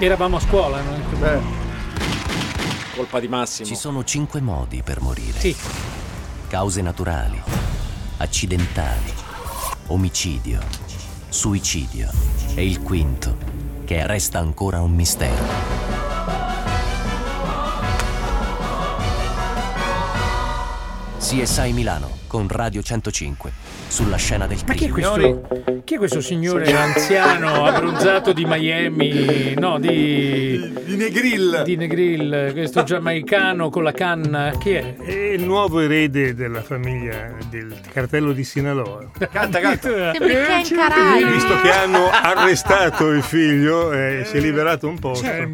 Eravamo a scuola, no? Beh, colpa di Massimo. Ci sono cinque modi per morire. Sì. Cause naturali, accidentali, omicidio, suicidio e il quinto, che resta ancora un mistero. CSI Milano con Radio 105 sulla scena del Ma chi è crimine. questo, chi è questo signore anziano abbronzato di Miami? No, di, Di Negril. di Negril, questo giamaicano con la canna. Chi è? È il nuovo erede della famiglia del cartello di Sinaloa. Canta, canta. Visto che hanno arrestato il figlio, eh, si è liberato un po'. Guarda,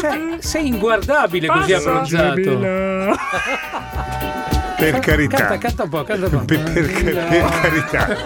cioè, sei inguardabile così abbronzato. Per carità. Canta, canta un po', canta un po'. Per, per- per carità.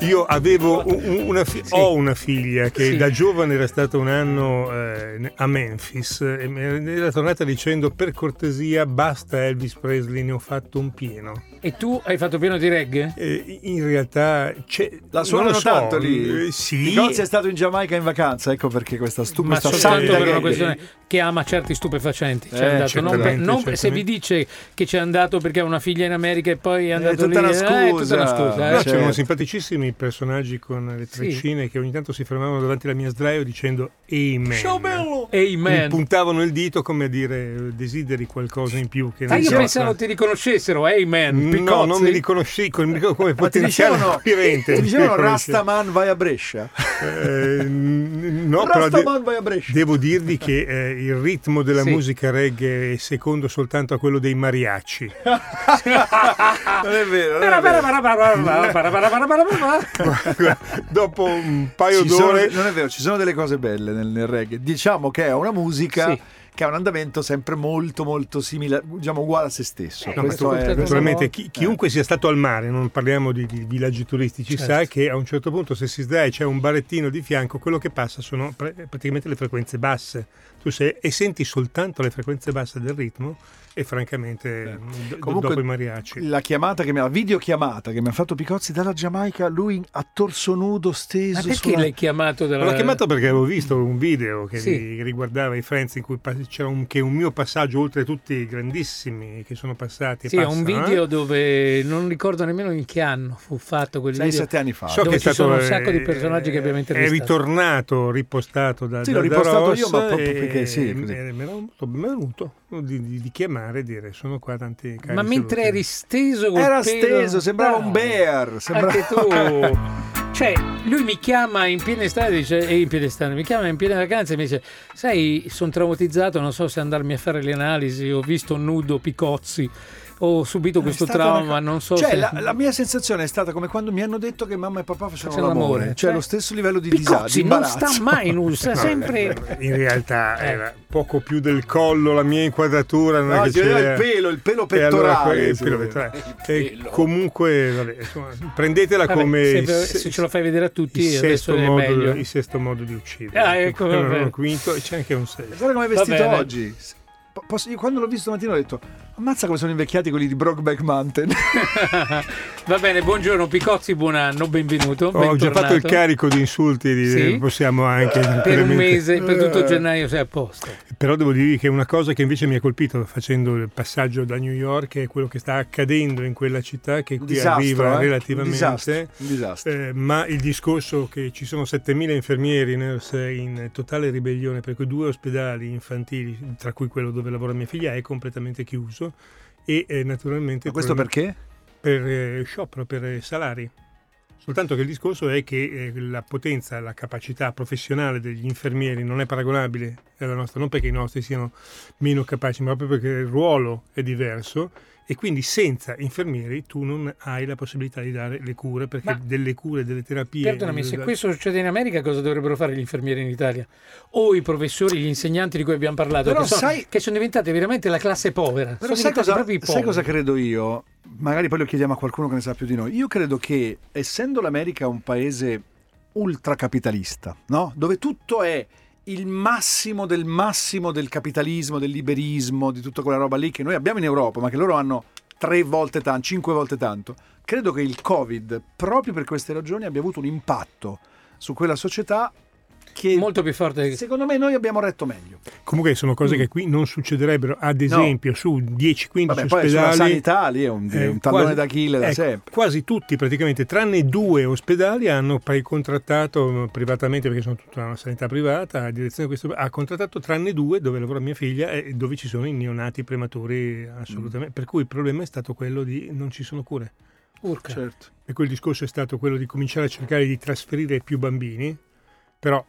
Io avevo un- un- una fi- ho una figlia che Sì. da giovane era stata un anno eh, a Memphis e mi era tornata dicendo per cortesia basta Elvis Presley, ne ho fatto un pieno. E tu hai fatto pieno di reggae? Eh, in realtà c'è, La suonano so, tanto lì. eh, sì, Picozzi è stato in Giamaica in vacanza, ecco perché questa, stu- Ma soltanto per una che- questione che ama certi stupefacenti. C'è Eh, andato. Non per- non per- se vi dice che c'è andato perché ha una figlia in America e poi è andato tutta lì. una eh, è tutta una scusa. scusa. eh. No, Certo. c'erano simpaticissimi personaggi con le treccine che ogni tanto si fermavano davanti alla mia sdraio dicendo Amen. Mi Amen. puntavano il dito come a dire desideri qualcosa in più che Ah, non io pensavo ti riconoscessero, Amen. No, Picozzi. non mi riconosci come, come Ma ti potenziale dicevano, acquirente. ti dicevano. Rastaman vai a Brescia. Eh, no, Rastaman vai a Brescia. devo dirvi che eh, il ritmo della Sì. musica reggae è secondo soltanto a quello dei mariachi. Non è vero, non è vero. Dopo un paio Ci sono- d'ore non è vero, ci sono delle cose belle nel, nel reggae. Diciamo che è una musica Sì. Che ha un andamento sempre molto molto simile, diciamo uguale a se stesso. Eh, Questo è, Naturalmente, no? chi- chiunque sia stato al mare, non parliamo di, di villaggi turistici, Certo. sa che a un certo punto se si sdrai c'è un barettino di fianco, quello che passa sono pre- praticamente le frequenze basse. Tu sei, e senti soltanto le frequenze basse del ritmo e francamente do- Comunque, dopo i mariachi. La chiamata che mi ha, la videochiamata che mi ha fatto Picozzi dalla Giamaica, lui a torso nudo steso. Ma perché sulla- l'hai chiamato dalla... L'ho chiamato perché avevo visto un video che Sì. ri- riguardava i Friends in cui c'era un, che un mio passaggio oltre tutti i grandissimi che sono passati. Sì, è passano, un eh. video dove non ricordo nemmeno in che anno fu fatto quel video. 6-7 anni fa. So dove che è ci stato, sono un sacco di eh, personaggi che abbiamo È intervistato. ritornato, ripostato da Sì, da- l'ho da ripostato Ross io, ma proprio e- perché sì, così. mi era molto venuto di, di- di chiamare e dire sono qua tanti cari Ma mentre saluti. eri steso col Era pelo- steso, sembrava un Dai, bear. Sembrava... Anche tu. Cioè, lui mi chiama in piena estate, dice, e in piena estate, mi chiama in piena vacanza e mi dice, sai, sono traumatizzato, non so se andarmi a fare le analisi, ho visto nudo Picozzi, ho subito questo È stata trauma, una- non so Cioè, se... la, la mia sensazione è stata come quando mi hanno detto che mamma e papà facevano l'amore. l'amore, Cioè, cioè, lo stesso livello di disagio, Picozzi non imbarazzo. sta mai nudo, sta No, sempre... in realtà Eh. era poco più del collo la mia inquadratura non è No, che si vedeva c'era- il pelo, il pelo E allora pettorale. vedeva. pettorale. E comunque vabbè, insomma, prendetela Vabbè, come se, il se se- ce lo fai vedere a tutti, il sesto, è modo, il sesto modo di uccidere Ah, ecco, vabbè. un quinto e c'è anche un sesto Guarda come è vestito oggi. Po- posso- io quando l'ho visto stamattina ho detto ammazza come sono invecchiati quelli di Brokeback Mountain. Va bene, buongiorno Picozzi, buon anno, benvenuto. ho già bentornato. fatto il carico di insulti di- Sì? possiamo anche Per un mese, per tutto Eh. gennaio sei a posto. Però devo dirvi che una cosa che invece mi ha colpito facendo il passaggio da New York è quello che sta accadendo in quella città che Un qui disastro, arriva eh? Un relativamente. disastro, un disastro. Eh, ma il discorso che ci sono 7.000 infermieri nurse in totale ribellione per cui due ospedali infantili, tra cui quello dove lavora mia figlia, è completamente chiuso e eh, naturalmente Ma questo perché? per eh, sciopero, per eh, salari. Soltanto che il discorso è che eh, la potenza, la capacità professionale degli infermieri non è paragonabile alla nostra, non perché i nostri siano meno capaci, ma proprio perché il ruolo è diverso e quindi senza infermieri tu non hai la possibilità di dare le cure, perché Ma- delle cure, delle terapie... Perdonami, se delle- questo succede in America, cosa dovrebbero fare gli infermieri in Italia? O i professori, gli insegnanti di cui abbiamo parlato, Però che sono, sai- che sono diventati veramente la classe povera. Però sono sai cosa, sai cosa credo io? Magari poi lo chiediamo a qualcuno che ne sa più di noi. Io credo che, essendo l'America un paese ultracapitalista, no? dove tutto è il massimo del massimo del capitalismo, del liberismo, di tutta quella roba lì che noi abbiamo in Europa, ma che loro hanno tre volte tanto, cinque volte tanto, credo che il Covid, proprio per queste ragioni, abbia avuto un impatto su quella società che molto più forte. secondo me noi abbiamo retto meglio. Comunque sono cose Mm. che qui non succederebbero. Ad esempio, su 10-15 Vabbè, poi sulla ospedali. sanità lì è un, eh, un tallone quasi- d'Achille da ecco, sempre. Quasi tutti, praticamente, tranne due ospedali, hanno poi contrattato privatamente, perché sono tutta una sanità privata, la direzione di questo ha contrattato tranne due dove lavora mia figlia e dove ci sono i neonati prematuri assolutamente. Mm. Per cui il problema è stato quello di non ci sono cure. Urca. Certo. E quel discorso è stato quello di cominciare a cercare di trasferire più bambini, però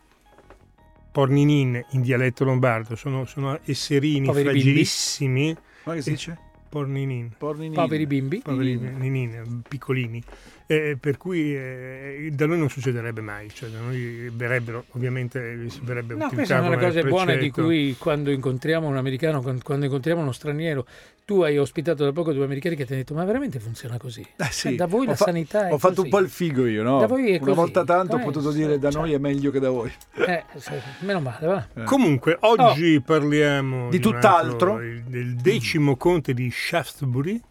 porninin in dialetto lombardo sono, sono esserini Poveri bimbi. fragilissimi. Ma che si dice? Porninin. Pornini. Poveri bimbi. Poveri ninin, piccolini. Eh, per cui eh, da noi non succederebbe mai, cioè da noi verrebbero, ovviamente verrebbe No, utilizzato queste sono le come cose buone di cui quando incontriamo un americano, quan- quando incontriamo uno straniero, tu hai ospitato da poco due americani che ti hanno detto ma veramente funziona così? Eh sì. Eh, da voi Ho la fa- sanità è Ho fatto così. un po' il figo io, no? Da voi è Una così. volta tanto ho Eh, potuto dire da cioè. noi è meglio che da voi. Eh, sì, meno male, va. Comunque, oggi parliamo Oh. Di un tutt'altro. altro, il- del decimo conte di Shaftesbury,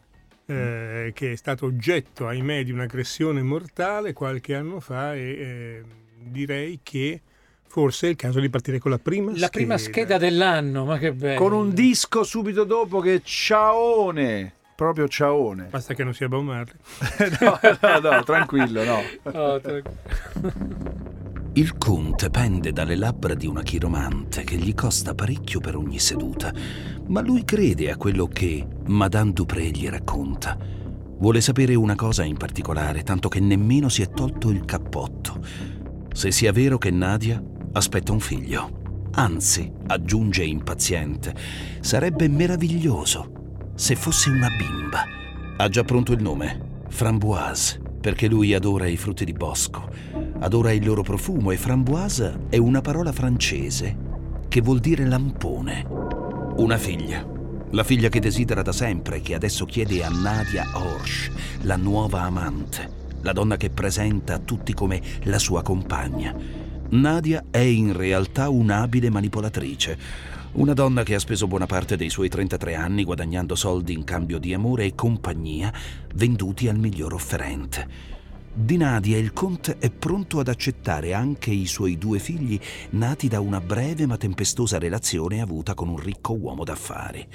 eh, che è stato oggetto, ahimè, di un'aggressione mortale qualche anno fa e eh, direi che forse è il caso di partire con la prima La prima scheda dell'anno, ma che bello. Con un disco subito dopo che ciaone. Proprio ciaone. Basta che non sia Bob Marley. no, no, no, tranquillo, no. Oh, tra- Il conte pende dalle labbra di una chiromante che gli costa parecchio per ogni seduta, ma lui crede a quello che Madame Dupré gli racconta. Vuole sapere una cosa in particolare, tanto che nemmeno si è tolto il cappotto. Se sia vero che Nadia aspetta un figlio. Anzi, aggiunge impaziente, sarebbe meraviglioso se fosse una bimba. Ha già pronto il nome, Framboise, perché lui adora i frutti di bosco, adora il loro profumo e framboise è una parola francese che vuol dire lampone. Una figlia. La figlia che desidera da sempre e che adesso chiede a Nadia Horsch, la nuova amante, la donna che presenta a tutti come la sua compagna. Nadia è in realtà un'abile manipolatrice, una donna che ha speso buona parte dei suoi 33 anni guadagnando soldi in cambio di amore e compagnia venduti al miglior offerente. Di Nadia il conte è pronto ad accettare anche i suoi due figli nati da una breve ma tempestosa relazione avuta con un ricco uomo d'affari.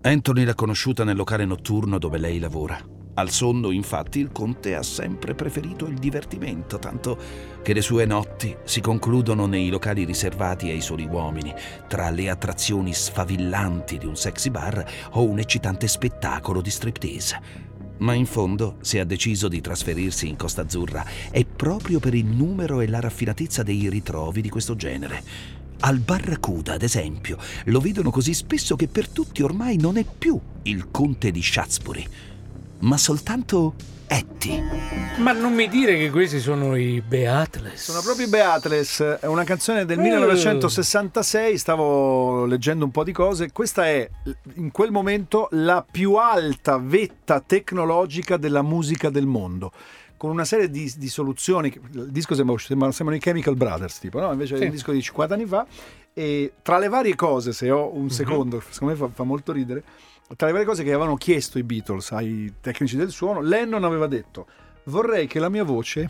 Anthony l'ha conosciuta nel locale notturno dove lei lavora. Al sonno, infatti, il conte ha sempre preferito il divertimento, tanto che le sue notti si concludono nei locali riservati ai soli uomini, tra le attrazioni sfavillanti di un sexy bar o un eccitante spettacolo di striptease. Ma in fondo, se ha deciso di trasferirsi in Costa Azzurra, è proprio per il numero e la raffinatezza dei ritrovi di questo genere. Al Barracuda, ad esempio, lo vedono così spesso che per tutti ormai non è più il conte di Shaftesbury, ma soltanto Etty. Ma non mi dire che questi sono i Beatles. Sono proprio i Beatles, è una canzone del Eh. 1966, stavo leggendo un po' di cose. Questa è in quel momento la più alta vetta tecnologica della musica del mondo. Con una serie di, di soluzioni, il disco sembra, sembra- sembrano i Chemical Brothers, tipo, no? invece Sì. è un disco di 50 anni fa. E tra le varie cose, se ho un secondo, secondo me fa, fa molto ridere, tra le varie cose che avevano chiesto i Beatles ai tecnici del suono, Lennon aveva detto: Vorrei che la mia voce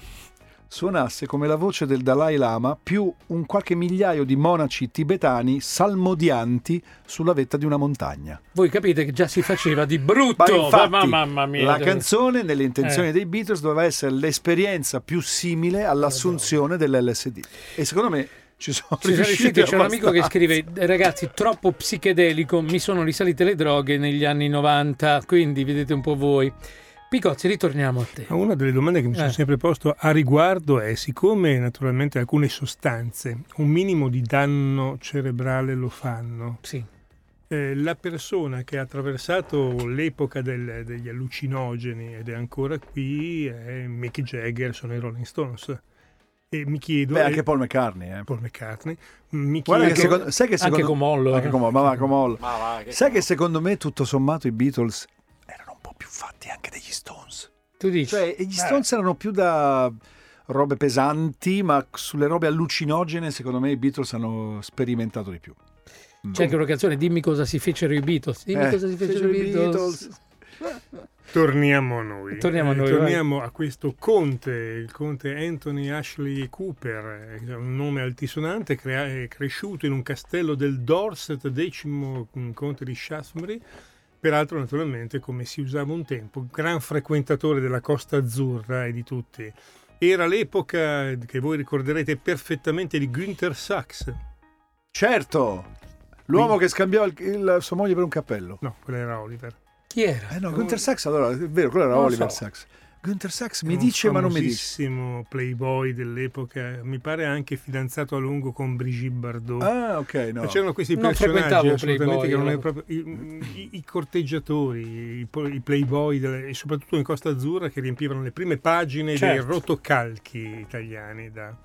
suonasse come la voce del Dalai Lama più un qualche migliaio di monaci tibetani salmodianti sulla vetta di una montagna. Voi capite che già si faceva di brutto. Infatti, ma, mamma mia. la canzone, nelle intenzioni Eh. dei Beatles, doveva essere l'esperienza più simile all'assunzione dell'LSD. E secondo me ci sono Ci riusciti, c'è un amico che scrive ragazzi troppo psichedelico mi sono risalite le droghe negli anni 90 quindi vedete un po' voi Picozzi ritorniamo a te Una delle domande che mi sono Eh. sempre posto a riguardo è, siccome naturalmente alcune sostanze un minimo di danno cerebrale lo fanno, sì. eh, la persona che ha attraversato l'epoca del- degli allucinogeni ed è ancora qui è Mick Jagger, sono i Rolling Stones. E mi chiedo... Beh, e- anche Paul McCartney. Eh. Paul McCartney. Mi Guarda che chiedo... secondo, sai che secondo, anche Comollo anche eh. Comollo, ma va, Comollo. sai che secondo me tutto sommato i Beatles erano un po' più fatti anche degli Stones. tu dici Cioè, gli Beh, Stones erano più da robe pesanti, ma sulle robe allucinogene secondo me i Beatles hanno sperimentato di più. c'è anche una canzone dimmi cosa si fecero i Beatles dimmi Eh, cosa si fecero i Beatles, Torniamo a noi. Torniamo a Eh, noi, torniamo a questo conte, il conte Anthony Ashley Cooper, un nome altisonante, crea- è cresciuto in un castello del Dorset, decimo conte di Shaftesbury. Peraltro, naturalmente, come si usava un tempo, gran frequentatore della Costa Azzurra e di tutti. Era l'epoca che voi ricorderete perfettamente di Günther Sachs. Certo, l'uomo che scambiò il- il- sua moglie per un cappello. No, quella era Oliver. Chi era? Eh no, Gunther Sachs, allora, è vero, quello era Non Oliver so. Sachs. Gunther Sachs mi un dice ma non mi dice. famosissimo playboy dell'epoca, mi pare anche fidanzato a lungo con Brigitte Bardot. Ah, ok, no. Ma c'erano questi Non personaggi frequentavo assolutamente Playboy, che non erano proprio i, i- i corteggiatori, i, i playboy delle- e soprattutto in Costa Azzurra che riempivano le prime pagine dei Certo. rotocalchi italiani da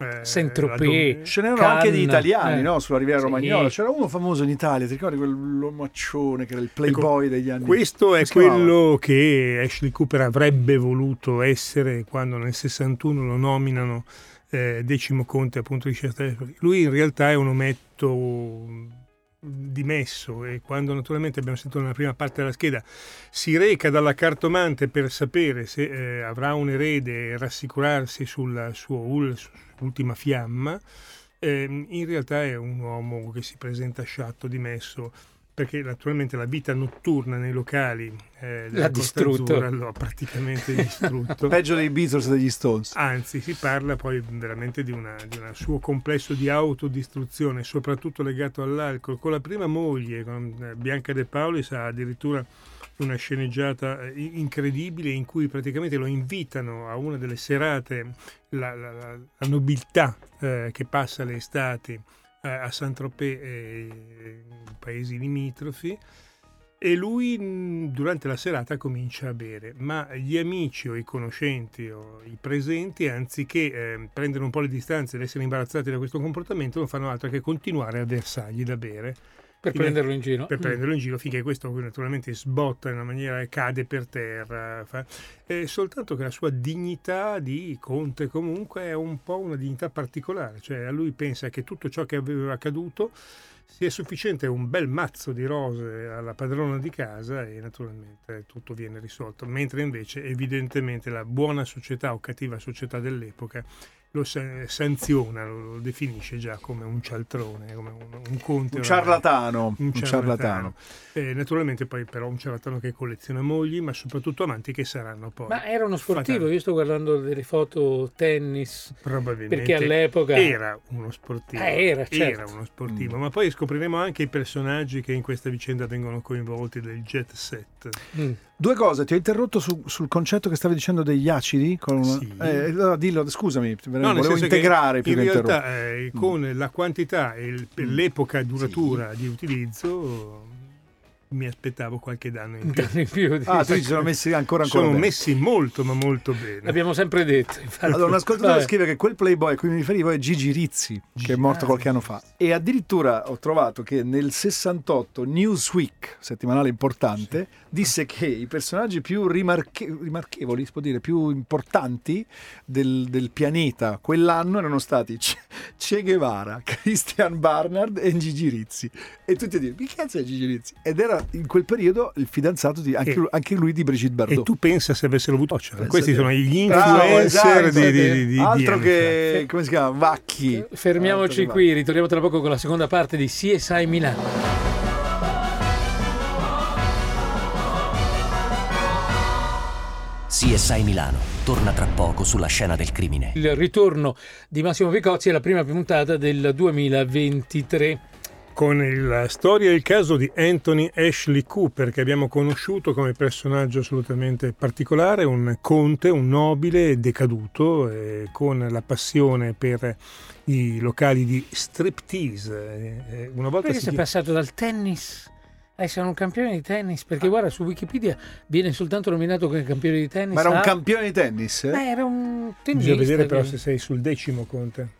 eh, Saint-Tropez. Ce n'erano anche di italiani, eh. no? Sulla Riviera Sì. Romagnola. C'era uno famoso in Italia, ti ricordi quell'omaccione che era il playboy degli anni Questo è quello che Ashley Cooper avrebbe voluto essere quando nel 61 lo nominano eh, decimo conte appunto di Shaftesbury. Lui in realtà è un ometto dimesso e quando naturalmente abbiamo sentito nella prima parte della scheda si reca dalla cartomante per sapere se eh, avrà un erede e rassicurarsi sulla sua ul- ultima fiamma ehm, in realtà è un uomo che si presenta sciatto, dimesso perché naturalmente la vita notturna nei locali eh, della L'ha distrutto. Azzurra lo ha praticamente distrutto Peggio dei Beatles e degli Stones. Anzi, si parla poi veramente di, un suo complesso di autodistruzione, soprattutto legato all'alcol. Con la prima moglie, con eh, Bianca De Paulis, ha addirittura una sceneggiata eh, incredibile in cui praticamente lo invitano a una delle serate, la, la- la- nobiltà eh, che passa le estati a Saint-Tropez e paesi limitrofi e lui mh, durante la serata comincia a bere, ma gli amici o i conoscenti o i presenti, anziché eh, prendere un po' le distanze ed essere imbarazzati da questo comportamento, non fanno altro che continuare a versargli da bere Per Fine- prenderlo in giro. per Mm. prenderlo in giro finché questo naturalmente sbotta in una maniera e cade per terra. eh, soltanto che la sua dignità di conte comunque è un po' una dignità particolare, cioè a lui pensa che tutto ciò che aveva accaduto sia sufficiente un bel mazzo di rose alla padrona di casa e naturalmente tutto viene risolto, mentre invece evidentemente la buona società o cattiva società dell'epoca lo sa- sanziona, lo, lo definisce già come un cialtrone, come un, un conte. Un ciarlatano. Un Un ciarlatano. ciarlatano. Eh, naturalmente poi però un ciarlatano che colleziona mogli, ma soprattutto amanti che saranno poi. Ma era uno sportivo, fatali. io sto guardando delle foto tennis, Probabilmente perché all'epoca... era uno sportivo. Eh, era, certo. uno sportivo, ma poi scopriremo anche i personaggi che in questa vicenda vengono coinvolti del jet set. Mm. Due cose, ti ho interrotto su- sul concetto che stavi dicendo degli acidi. Con Sì. eh, dillo, scusami, nel volevo integrare più in che realtà eh, con la quantità e Mm. l'epoca duratura di utilizzo mi aspettavo qualche danno in più. in più di- Ah, tu ci sono messi ancora ancora Sono bene. messi molto ma molto bene. L'abbiamo sempre detto. infatti. Allora, un ascoltatore Vabbè. scrive che quel playboy a cui mi riferivo è Gigi Rizzi, che è morto qualche anno fa. E addirittura ho trovato che nel 68 Newsweek, settimanale importante, disse che i personaggi più rimarche- rimarchevoli, si può dire, più importanti del, del pianeta quell'anno erano stati Che, Che Guevara, Christian Barnard e Gigi Rizzi. E tutti a dire, chi cazzo è Gigi Rizzi? Ed era in quel periodo il fidanzato di anche, E- lui, anche lui di Brigitte E Bardot. tu pensa se avessero avuto? Pensa Questi te. sono gli Bravo, influencer esatto, di, di, di, di altro anni che come si chiama Vacchi Fermiamoci qui, ritorniamo tra poco con la seconda parte di CSI Milano. CSI Milano torna tra poco sulla scena del crimine. Il ritorno di Massimo Picozzi è la prima puntata del 2023. Con la storia e il caso di Anthony Ashley Cooper che abbiamo conosciuto come personaggio assolutamente particolare, un conte, un nobile decaduto eh, con la passione per i locali di striptease. Eh, eh, una volta Perché si sei passato dal tennis a essere un campione di tennis? Perché guarda, su Wikipedia viene soltanto nominato come campione di tennis. ma era un a- campione di tennis eh? Eh, era un tennista. Bisogna vedere però che- se sei sul decimo conte.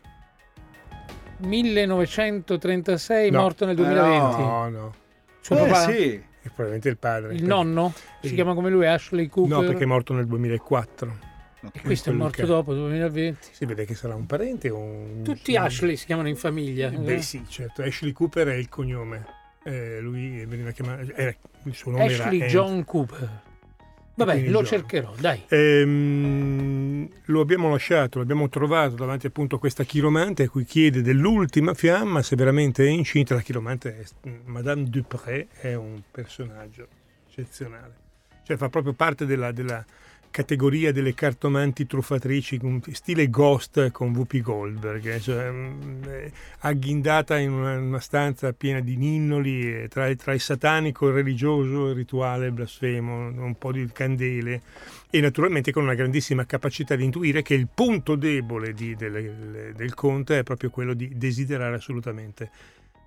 1936, No. morto nel 2020. No, no, Suo Eh, papà? sì è probabilmente il padre. Il nonno? Si Sì. chiama come lui, Ashley Cooper. No, perché è morto nel 2004. E questo è morto che- dopo, 2020. Si vede che sarà un parente o un... Tutti Ashley si chiamano in famiglia. Beh eh? sì, certo. Ashley Cooper è il cognome. Eh, lui veniva chiamato... era- il suo nome Ashley era John Cooper. Vabbè, lo gioco. cercherò, dai. Ehm, lo abbiamo lasciato, l'abbiamo trovato davanti appunto a questa chiromante a cui chiede dell'ultima fiamma se veramente è incinta. La chiromante è Madame Dupré, è un personaggio eccezionale. Cioè fa proprio parte della, della categoria delle cartomanti truffatrici stile Ghost con Whoopi Goldberg, eh, cioè, mm, eh, agghindata in una, una stanza piena di ninnoli tra, tra il satanico, il religioso, il rituale, il blasfemo, un po' di candele e naturalmente con una grandissima capacità di intuire che il punto debole di- del, del conte è proprio quello di desiderare assolutamente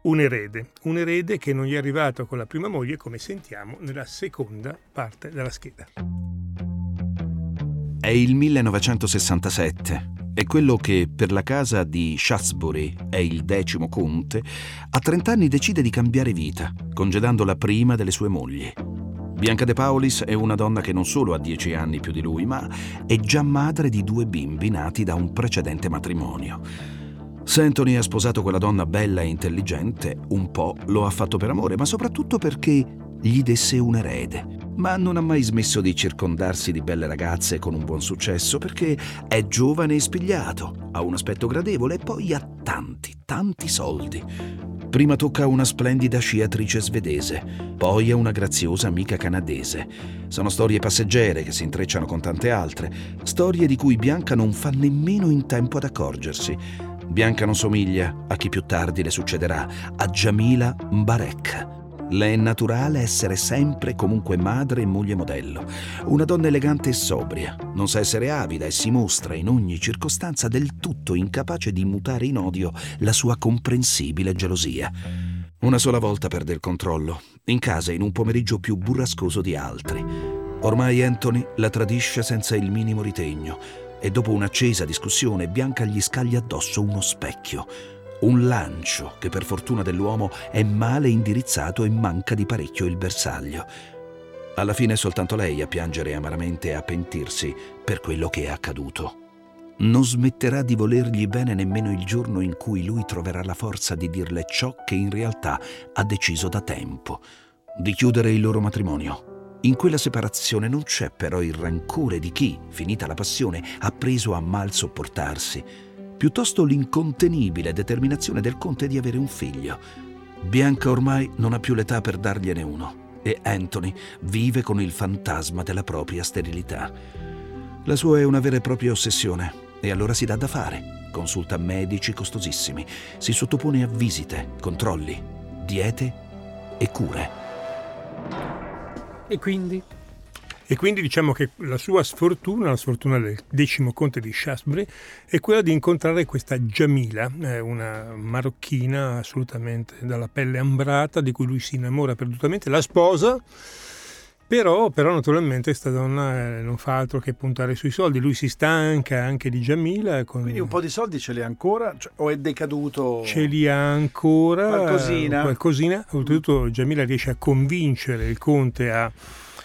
un erede, un erede che non gli è arrivato con la prima moglie come sentiamo nella seconda parte della scheda. È il 1967 e quello che per la casa di Shaftesbury è il decimo conte, a 30 anni decide di cambiare vita, congedando la prima delle sue mogli. Bianca De Paulis è una donna che non solo ha 10 anni più di lui, ma è già madre di due bimbi nati da un precedente matrimonio. Se Anthony ha sposato quella donna bella e intelligente, un po' lo ha fatto per amore, ma soprattutto perché gli desse un erede. Ma non ha mai smesso di circondarsi di belle ragazze con un buon successo perché è giovane e spigliato, ha un aspetto gradevole e poi ha tanti, tanti soldi. Prima tocca a una splendida sciatrice svedese, poi a una graziosa amica canadese. Sono storie passeggere che si intrecciano con tante altre, storie di cui Bianca non fa nemmeno in tempo ad accorgersi. Bianca non somiglia a chi più tardi le succederà, a Jamila Mbarek. Le è naturale essere sempre comunque madre e moglie modello. Una donna elegante e sobria, non sa essere avida e si mostra in ogni circostanza del tutto incapace di mutare in odio la sua comprensibile gelosia. Una sola volta perde il controllo, in casa in un pomeriggio più burrascoso di altri. Ormai Anthony la tradisce senza il minimo ritegno e dopo un'accesa discussione Bianca gli scaglia addosso uno specchio, un lancio che per fortuna dell'uomo è male indirizzato e manca di parecchio il bersaglio. Alla fine è soltanto lei a piangere amaramente e a pentirsi per quello che è accaduto. Non smetterà di volergli bene nemmeno il giorno in cui lui troverà la forza di dirle ciò che in realtà ha deciso da tempo, di chiudere il loro matrimonio. In quella separazione non c'è però il rancore di chi, finita la passione, ha preso a mal sopportarsi, piuttosto l'incontenibile determinazione del conte di avere un figlio. Bianca ormai non ha più l'età per dargliene uno e Anthony vive con il fantasma della propria sterilità. La sua è una vera e propria ossessione e allora si dà da fare. Consulta medici costosissimi, si sottopone a visite, controlli, diete e cure. E quindi? E quindi diciamo che la sua sfortuna, la sfortuna del decimo conte di Shaftesbury, è quella di incontrare questa Jamila, eh, una marocchina assolutamente dalla pelle ambrata, di cui lui si innamora perdutamente, la sposa, però, però naturalmente questa donna eh, non fa altro che puntare sui soldi, lui si stanca anche di Jamila. Con... Quindi un po' di soldi ce li ha ancora? Cioè, o è decaduto? Ce li ha ancora Qualcosina. qualcosina. Oltretutto Jamila riesce a convincere il conte a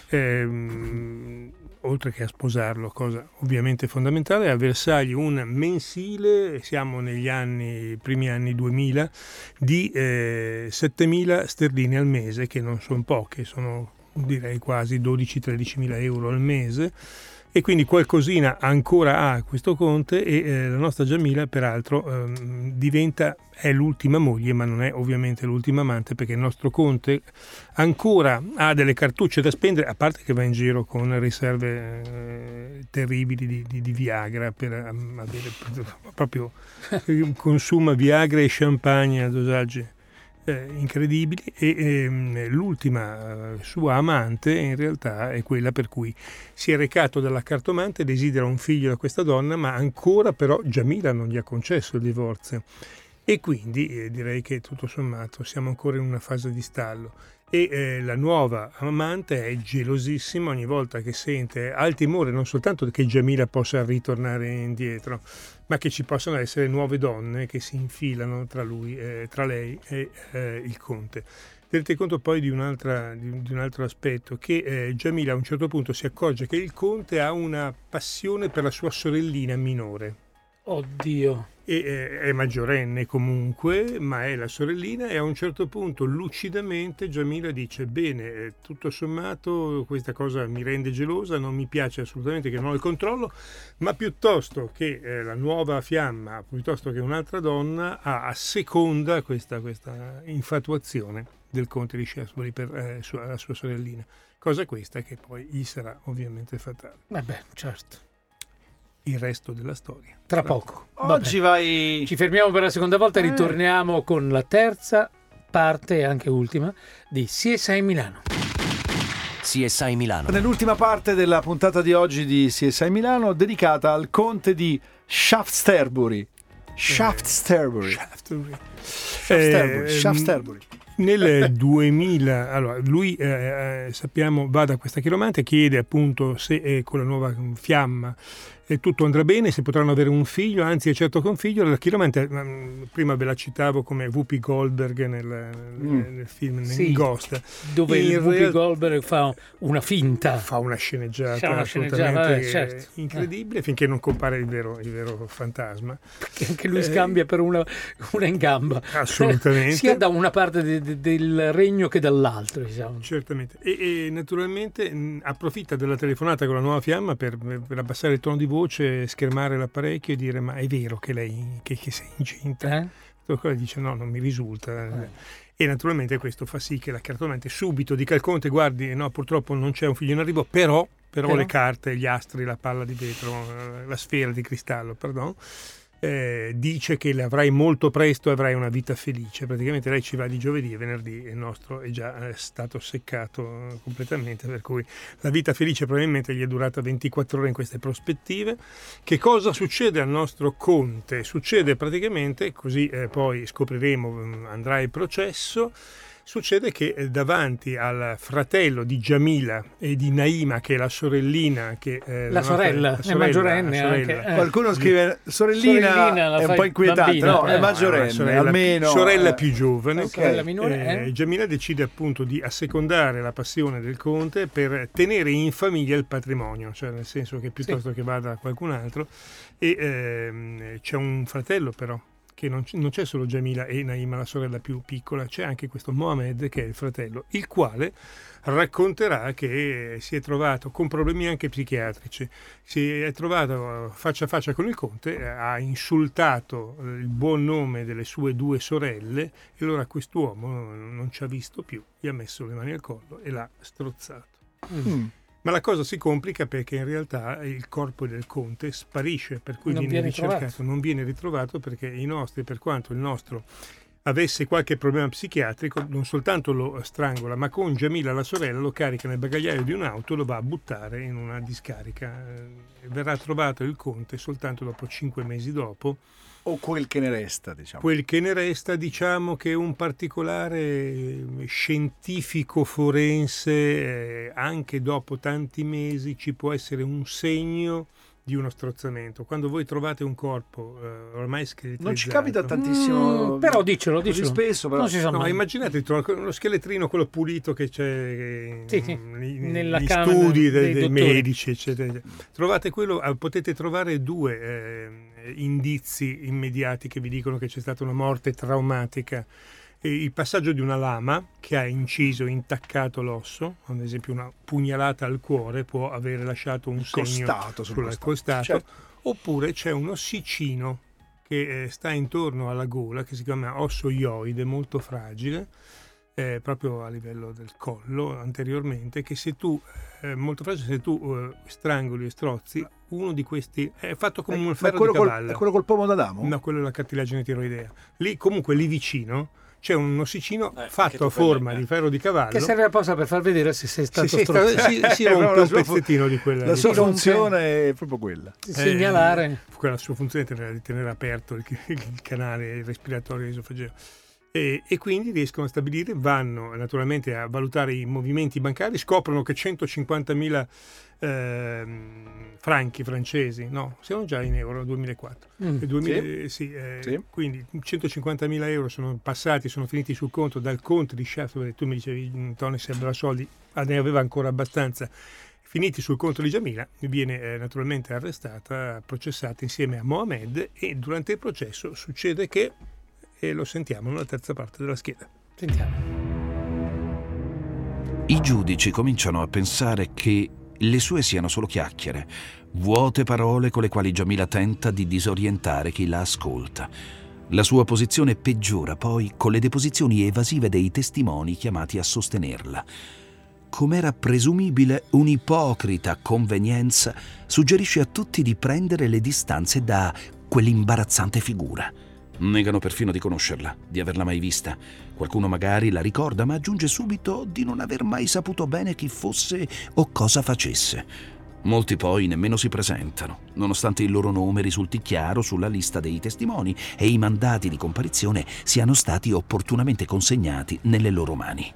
ehm, oltre che a sposarlo, cosa ovviamente fondamentale, a versargli un mensile, siamo negli anni, primi anni 2000, di eh, 7.000 sterline al mese, che non sono poche, sono direi quasi 12-13 mila euro al mese e quindi qualcosina ancora ha questo conte e eh, la nostra Jamila peraltro ehm, diventa è l'ultima moglie ma non è ovviamente l'ultima amante perché il nostro conte ancora ha delle cartucce da spendere a parte che va in giro con riserve eh, terribili di, di, di, Viagra per um, avere proprio consuma Viagra e champagne a dosaggi eh, incredibili e ehm, l'ultima eh, sua amante in realtà è quella per cui si è recato dalla cartomante, desidera un figlio da questa donna, ma ancora però Jamila non gli ha concesso il divorzio. E quindi eh, direi che tutto sommato siamo ancora in una fase di stallo e eh, la nuova amante è gelosissima ogni volta che sente al timore non soltanto che Jamila possa ritornare indietro, ma che ci possano essere nuove donne che si infilano tra, lui, eh, tra lei e eh, il conte. Tenete conto poi di, di un altro aspetto, che eh, Jamila a un certo punto si accorge che il conte ha una passione per la sua sorellina minore. Oddio. E, è maggiorenne comunque, ma è la sorellina e a un certo punto lucidamente Giamila dice bene, eh, tutto sommato questa cosa mi rende gelosa, non mi piace assolutamente che non ho il controllo, ma piuttosto che eh, la nuova fiamma, piuttosto che un'altra donna, ha a seconda questa, questa infatuazione del conte di Shaftesbury per eh, sua, la sua sorellina. Cosa questa che poi gli sarà ovviamente fatale. Vabbè, certo. Il resto della storia. Tra poco. Oggi Vabbè. vai... Ci fermiamo per la seconda volta e Eh. ritorniamo con la terza parte e anche ultima di CSI Milano. CSI Milano. Nell'ultima parte della puntata di oggi di CSI Milano dedicata al conte di Shaftesbury. Shaftesbury. Shaftesbury. Shaftesbury. Eh, Shaftesbury. Nel 2000, allora, lui eh, eh, sappiamo va da questa chiromante, chiede appunto se eh, con la nuova fiamma eh, tutto andrà bene, se potranno avere un figlio, anzi è certo che un figlio, la chiromante, mm, prima ve la citavo come Whoopi Goldberg nel, Mm. nel film Sì. Ghost, Dove In Whoopi real- Goldberg fa una finta. fa una sceneggiata Fa una sceneggiata, assolutamente vabbè, certo. incredibile finché non compare il vero, il vero fantasma. che anche lui Eh, scambia per una, una in gamba. Assolutamente. Sia da una parte de- de- del regno che dall'altro, diciamo. Certamente, e, e naturalmente mh, approfitta della telefonata con la nuova fiamma per, per abbassare il tono di voce, schermare l'apparecchio e dire ma è vero che lei che, che sei incinta? Eh? Quello dice no, non mi risulta. E naturalmente questo fa sì che la cartomante subito dica al conte guardi no purtroppo non c'è un figlio in arrivo, però, però Però? le carte, gli astri, la palla di vetro, eh, la sfera di cristallo, pardon, eh, dice che le avrai molto presto e avrai una vita felice. Praticamente lei ci va di giovedì e venerdì il nostro è già eh, stato seccato eh, completamente, per cui la vita felice probabilmente gli è durata 24 ore in queste prospettive. Che cosa succede al nostro conte? Succede praticamente, così eh, poi scopriremo, mh, andrà il processo. Succede che eh, davanti al fratello di Jamila e di Naima, che è la sorellina, che, eh, La nostra- sorella, è maggiorenne la anche, sorella, eh. Qualcuno scrive sorellina, Sorellina, la è un po' inquietante, bambina, no, eh. è la maggiorenne, sorella, almeno sorella eh. più giovane. Ok. Sorella minore, eh? Jamila decide appunto di assecondare la passione del conte per tenere in famiglia il patrimonio, cioè nel senso che piuttosto che vada a qualcun altro. E ehm, c'è un fratello però, che non, c'è solo Jamila e Naima, la sorella più piccola, c'è anche questo Mohamed che è il fratello, il quale racconterà che si è trovato con problemi anche psichiatrici, si è trovato eh, faccia a faccia con il conte, eh, ha insultato eh, il buon nome delle sue due sorelle e allora quest'uomo non ci ha visto più, gli ha messo le mani al collo e l'ha strozzato. Mm. Ma la cosa si complica perché in realtà il corpo del conte sparisce, per cui Non viene, ricercato, trovato. non viene ritrovato perché i nostri, per quanto il nostro avesse qualche problema psichiatrico, non soltanto lo strangola, ma con Jamila, la sorella, lo carica nel bagagliaio di un'auto e lo va a buttare in una discarica. Eh, Verrà trovato il conte soltanto dopo cinque mesi dopo. O quel che ne resta, diciamo. Quel che ne resta, diciamo che un particolare eh, scientifico forense, eh, anche dopo tanti mesi, ci può essere un segno di uno strozzamento. Quando voi trovate un corpo eh, ormai scheletrizzato... Non ci capita tantissimo, Mm, però dicelo, dicelo. spesso, però. Non si sa No, mai. immaginate uno scheletrino, quello pulito che c'è eh, Sì, sì, negli camera studi dei, dei dei medici, eccetera. Trovate quello, eh, potete trovare due eh, indizi immediati che vi dicono che c'è stata una morte traumatica. E il passaggio di una lama che ha inciso, intaccato l'osso, ad esempio una pugnalata al cuore, può avere lasciato un segno costato sul sul costato. costato, Certo. oppure c'è un ossicino che eh, sta intorno alla gola, che si chiama osso ioide, molto fragile, eh, proprio a livello del collo anteriormente, che se tu, eh, molto fragile, se tu eh, strangoli e strozzi, uno di questi è fatto come Ma- un ferro di col, cavallo. è quello col pomo d'Adamo? No, quello è la cartilagine tiroidea. Lì, comunque, lì vicino c'è un ossicino Eh, fatto a forma quelli- di ferro di cavallo. Che serve apposta per far vedere se sei stato sì, strozzato. sì, sì, Eh, rompe un sua fu- pezzettino di quella. La di sua funzione è proprio quella. Segnalare. quella sua funzione è tenere, di tenere aperto il, il canale respiratorio esofageo. E, e quindi riescono a stabilire, vanno naturalmente a valutare i movimenti bancari, scoprono che 150.000 ehm, franchi francesi, no, siamo già in euro, 2004. Mm. E 2000 sì, eh, Sì. Quindi 150.000 euro sono passati, sono finiti sul conto dal conto di Shaftesbury. Tu mi dicevi, Tony, se aveva soldi, ah, ne aveva ancora abbastanza. Finiti sul conto di Jamila, viene eh, naturalmente arrestata, processata insieme a Mohamed e durante il processo succede che, e lo sentiamo nella terza parte della scheda. Sentiamo. I giudici cominciano a pensare che le sue siano solo chiacchiere, vuote parole con le quali Jamila tenta di disorientare chi la ascolta. La sua posizione peggiora poi con le deposizioni evasive dei testimoni chiamati a sostenerla com'era presumibile, un'ipocrita convenienza suggerisce a tutti di prendere le distanze da quell'imbarazzante figura. Negano perfino di conoscerla, di averla mai vista. Qualcuno magari la ricorda, ma aggiunge subito di non aver mai saputo bene chi fosse o cosa facesse. Molti poi nemmeno si presentano, nonostante il loro nome risulti chiaro sulla lista dei testimoni e i mandati di comparizione siano stati opportunamente consegnati nelle loro mani.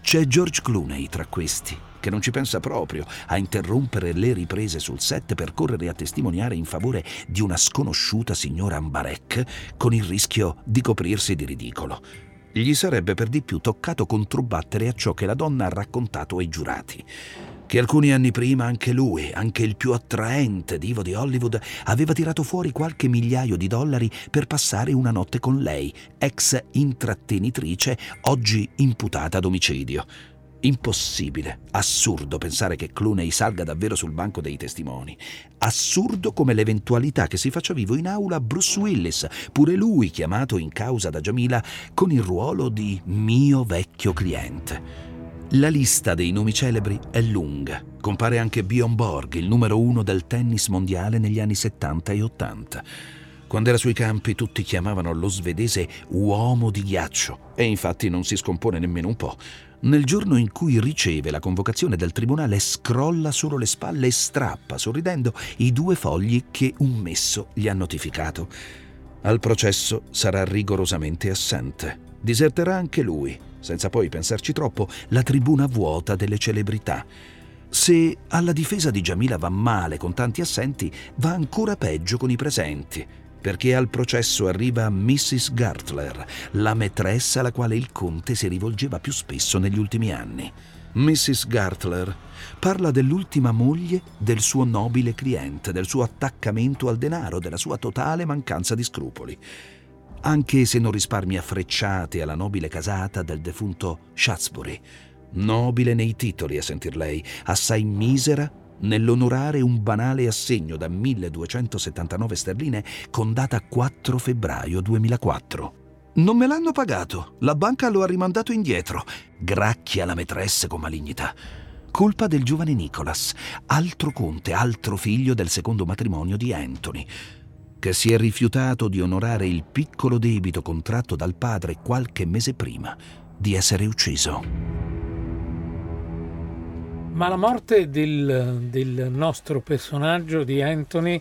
C'è George Clooney tra questi, che non ci pensa proprio a interrompere le riprese sul set per correre a testimoniare in favore di una sconosciuta signora Ambarek, con il rischio di coprirsi di ridicolo. Gli sarebbe per di più toccato controbattere a ciò che la donna ha raccontato ai giurati che alcuni anni prima anche lui, anche il più attraente divo di Hollywood, aveva tirato fuori qualche migliaio di dollari per passare una notte con lei, ex intrattenitrice, oggi imputata ad omicidio. Impossibile, assurdo pensare che Clooney salga davvero sul banco dei testimoni. Assurdo come l'eventualità che si faccia vivo in aula Bruce Willis, pure lui chiamato in causa da Jamila con il ruolo di mio vecchio cliente. La lista dei nomi celebri è lunga. Compare anche Bjorn Borg, il numero uno del tennis mondiale negli anni 70 e 80. Quando era sui campi tutti chiamavano lo svedese uomo di ghiaccio e infatti non si scompone nemmeno un po'. Nel giorno in cui riceve la convocazione del tribunale scrolla solo le spalle e strappa, sorridendo, i due fogli che un messo gli ha notificato. Al processo sarà rigorosamente assente. Diserterà anche lui, senza poi pensarci troppo, la tribuna vuota delle celebrità. Se alla difesa di Jamila va male con tanti assenti, va ancora peggio con i presenti, perché al processo arriva Mrs. Gartler, la maîtresse alla quale il conte si rivolgeva più spesso negli ultimi anni. Mrs. Gartler parla dell'ultima moglie del suo nobile cliente, del suo attaccamento al denaro, della sua totale mancanza di scrupoli anche se non risparmia frecciate alla nobile casata del defunto Shaftesbury. Nobile nei titoli, a sentir lei, assai misera nell'onorare un banale assegno da 1279 sterline con data 4 febbraio 2004. Non me l'hanno pagato, la banca lo ha rimandato indietro. Gracchia la maîtresse con malignità. Colpa del giovane Nicholas, altro conte, altro figlio del secondo matrimonio di Anthony che si è rifiutato di onorare il piccolo debito contratto dal padre qualche mese prima di essere ucciso. Ma la morte del, del nostro personaggio di Anthony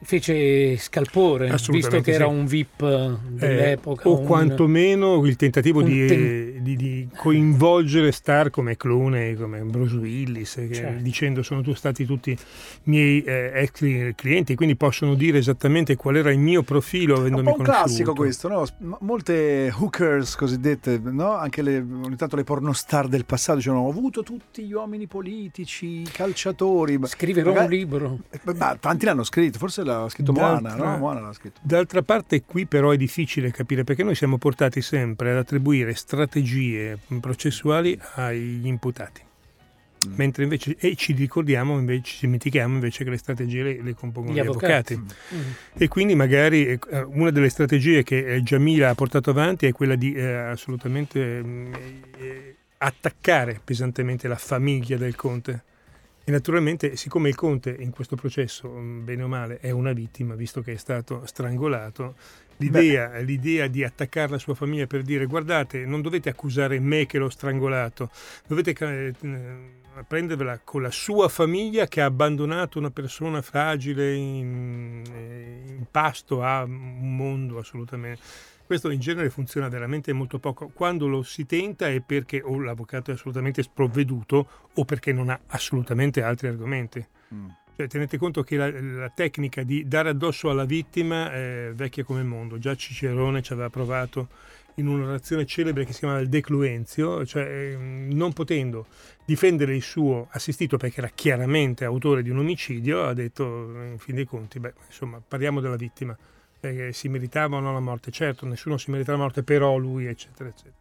fece scalpore, visto che era un VIP dell'epoca. Eh, o un... quantomeno il tentativo di, ten... di, di, coinvolgere star come Clooney, come Bruce Willis, che, certo. dicendo sono tu stati tutti miei eh, ex clienti, quindi possono dire esattamente qual era il mio profilo avendomi conosciuto. È un classico questo, no? molte hookers cosiddette, no? anche le, ogni tanto le pornostar del passato dicevano ho avuto tutti gli uomini politici, calciatori. Scriverò magari... un libro. Ma tanti l'hanno scritto, forse l'ha scritto Moana, no? Moana l'ha scritto. D'altra parte qui però è difficile capire perché noi siamo portati sempre ad attribuire strategie processuali agli imputati. Mm. Mentre invece, e ci ricordiamo, invece, ci dimentichiamo invece che le strategie le, le compongono gli, gli avvocati. avvocati. Mm. E quindi magari eh, una delle strategie che Jamila ha portato avanti è quella di eh, assolutamente mm, eh, attaccare pesantemente la famiglia del conte e naturalmente, siccome il conte in questo processo, mm, bene o male, è una vittima, visto che è stato strangolato, l'idea, l'idea, di attaccare la sua famiglia per dire guardate, non dovete accusare me che l'ho strangolato, dovete eh, prendervela con la sua famiglia che ha abbandonato una persona fragile in, eh, in pasto a un mondo assolutamente questo in genere funziona veramente molto poco. Quando lo si tenta è perché o l'avvocato è assolutamente sprovveduto o perché non ha assolutamente altri argomenti. Mm. Cioè, tenete conto che la, la, tecnica di dare addosso alla vittima è vecchia come il mondo. Già Cicerone ci aveva provato in un'orazione celebre che si chiama il decluenzio, cioè ehm, non potendo difendere il suo assistito perché era chiaramente autore di un omicidio, ha detto in fin dei conti, beh, insomma, parliamo della vittima, eh, si meritava o no la morte, certo, nessuno si merita la morte, però lui, eccetera, eccetera.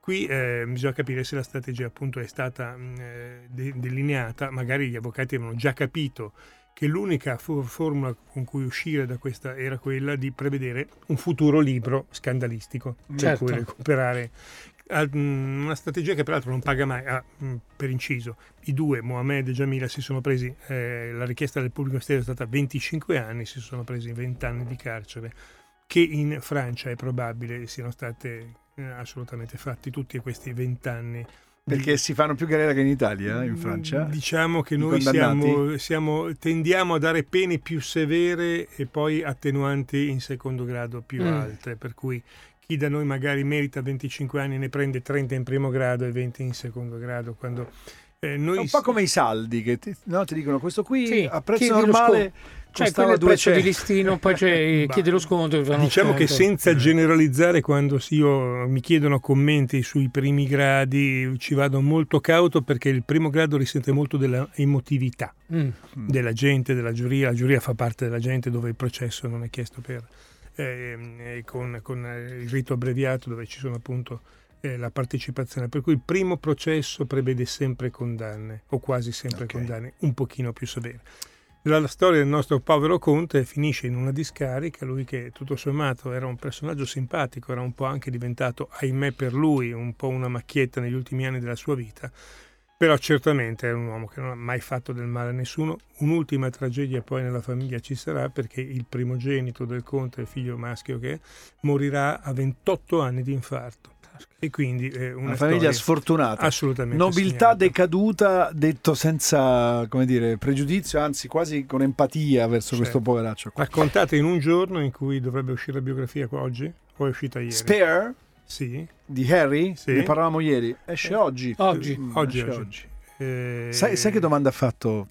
Qui eh, bisogna capire se la strategia appunto è stata eh, de- delineata, magari gli avvocati avevano già capito che l'unica for- formula con cui uscire da questa era quella di prevedere un futuro libro scandalistico, Certo. per cui recuperare mm, una strategia che peraltro non paga mai. Ah, mm, per inciso, i due, Mohamed e Jamila, si sono presi, eh, la richiesta del pubblico ministero è stata 25 anni, si sono presi 20 anni di carcere, che in Francia è probabile siano state eh, assolutamente fatti tutti questi 20 anni. Perché si fanno più galera che in Italia, eh, in Francia. Diciamo che noi siamo, siamo- tendiamo a dare pene più severe e poi attenuanti in secondo grado più Mm. alte, per cui chi da noi magari merita 25 anni ne prende 30 in primo grado e 20 in secondo grado. Quando, eh, noi È un po' come i saldi che ti, no, ti dicono questo qui Sì, a prezzo normale Cioè, quello è il prezzo 200. di listino, poi c'è, Bah, chiedi lo sconto. Diciamo che sconto. senza generalizzare, quando si- io, mi chiedono commenti sui primi gradi, ci vado molto cauto perché il primo grado risente molto della emotività Mm. della gente, della giuria. La giuria fa parte della gente dove il processo non è chiesto per, eh, con, con, il rito abbreviato dove ci sono appunto eh, la partecipazione. Per cui il primo processo prevede sempre condanne o quasi sempre Ok. condanne un pochino più severe. La, la storia del nostro povero conte finisce in una discarica, lui che tutto sommato era un personaggio simpatico, era un po' anche diventato, ahimè per lui, un po' una macchietta negli ultimi anni della sua vita, però certamente era un uomo che non ha mai fatto del male a nessuno. Un'ultima tragedia poi nella famiglia ci sarà perché il primogenito del conte, il figlio maschio che è, morirà a 28 anni di infarto. E quindi è una, Una famiglia sfortunata. assolutamente Nobiltà segnata. decaduta, detto senza come dire, pregiudizio, anzi quasi con empatia verso Sì. questo poveraccio. qua. raccontata in un giorno in cui dovrebbe uscire la biografia qua oggi o è uscita ieri? Spare sì, di Harry, Sì. ne parlavamo ieri, esce oggi. Oggi. Mm, oggi, esce oggi. Eh, Sai, sai che domanda ha fatto?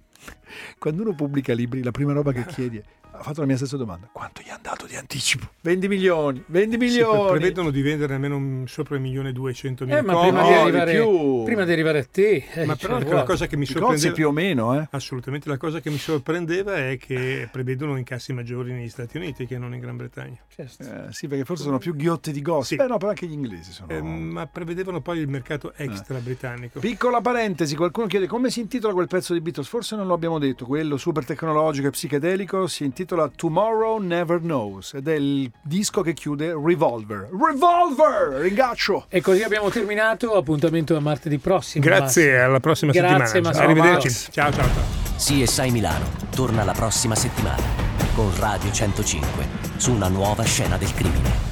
Quando uno pubblica libri, la prima roba che chiedi è, ha fatto la mia stessa domanda. Quanto gli hanno dato di anticipo? 20 milioni, 20 Sì, pre- milioni. prevedono di vendere almeno sopra il milione e duecentomila Eh, ma prima no, di di arrivare, più. prima di arrivare a te, eh, ma cioè, però la cosa che mi sorprendeva più o meno, eh? assolutamente la cosa che mi sorprendeva è che prevedono incassi maggiori negli Stati Uniti che non in Gran Bretagna Certo. Eh, sì, perché forse sono più ghiotte di gossip. Sì. Eh no, però anche gli inglesi sono... Eh, ma prevedevano poi il mercato extra britannico Piccola parentesi, qualcuno chiede come si intitola quel pezzo di Beatles, forse non lo abbiamo detto, quello super tecnologico e psichedelico si intitola Tomorrow Never Knows ed è il disco che chiude Revolver. Revolver! Ringaccio! E così abbiamo terminato. Appuntamento a martedì prossimo. grazie Massimo. alla prossima Grazie, settimana Massimo. arrivederci Ciao. ciao ciao, ciao. CSI Milano torna la prossima settimana con Radio 105 su una nuova scena del crimine.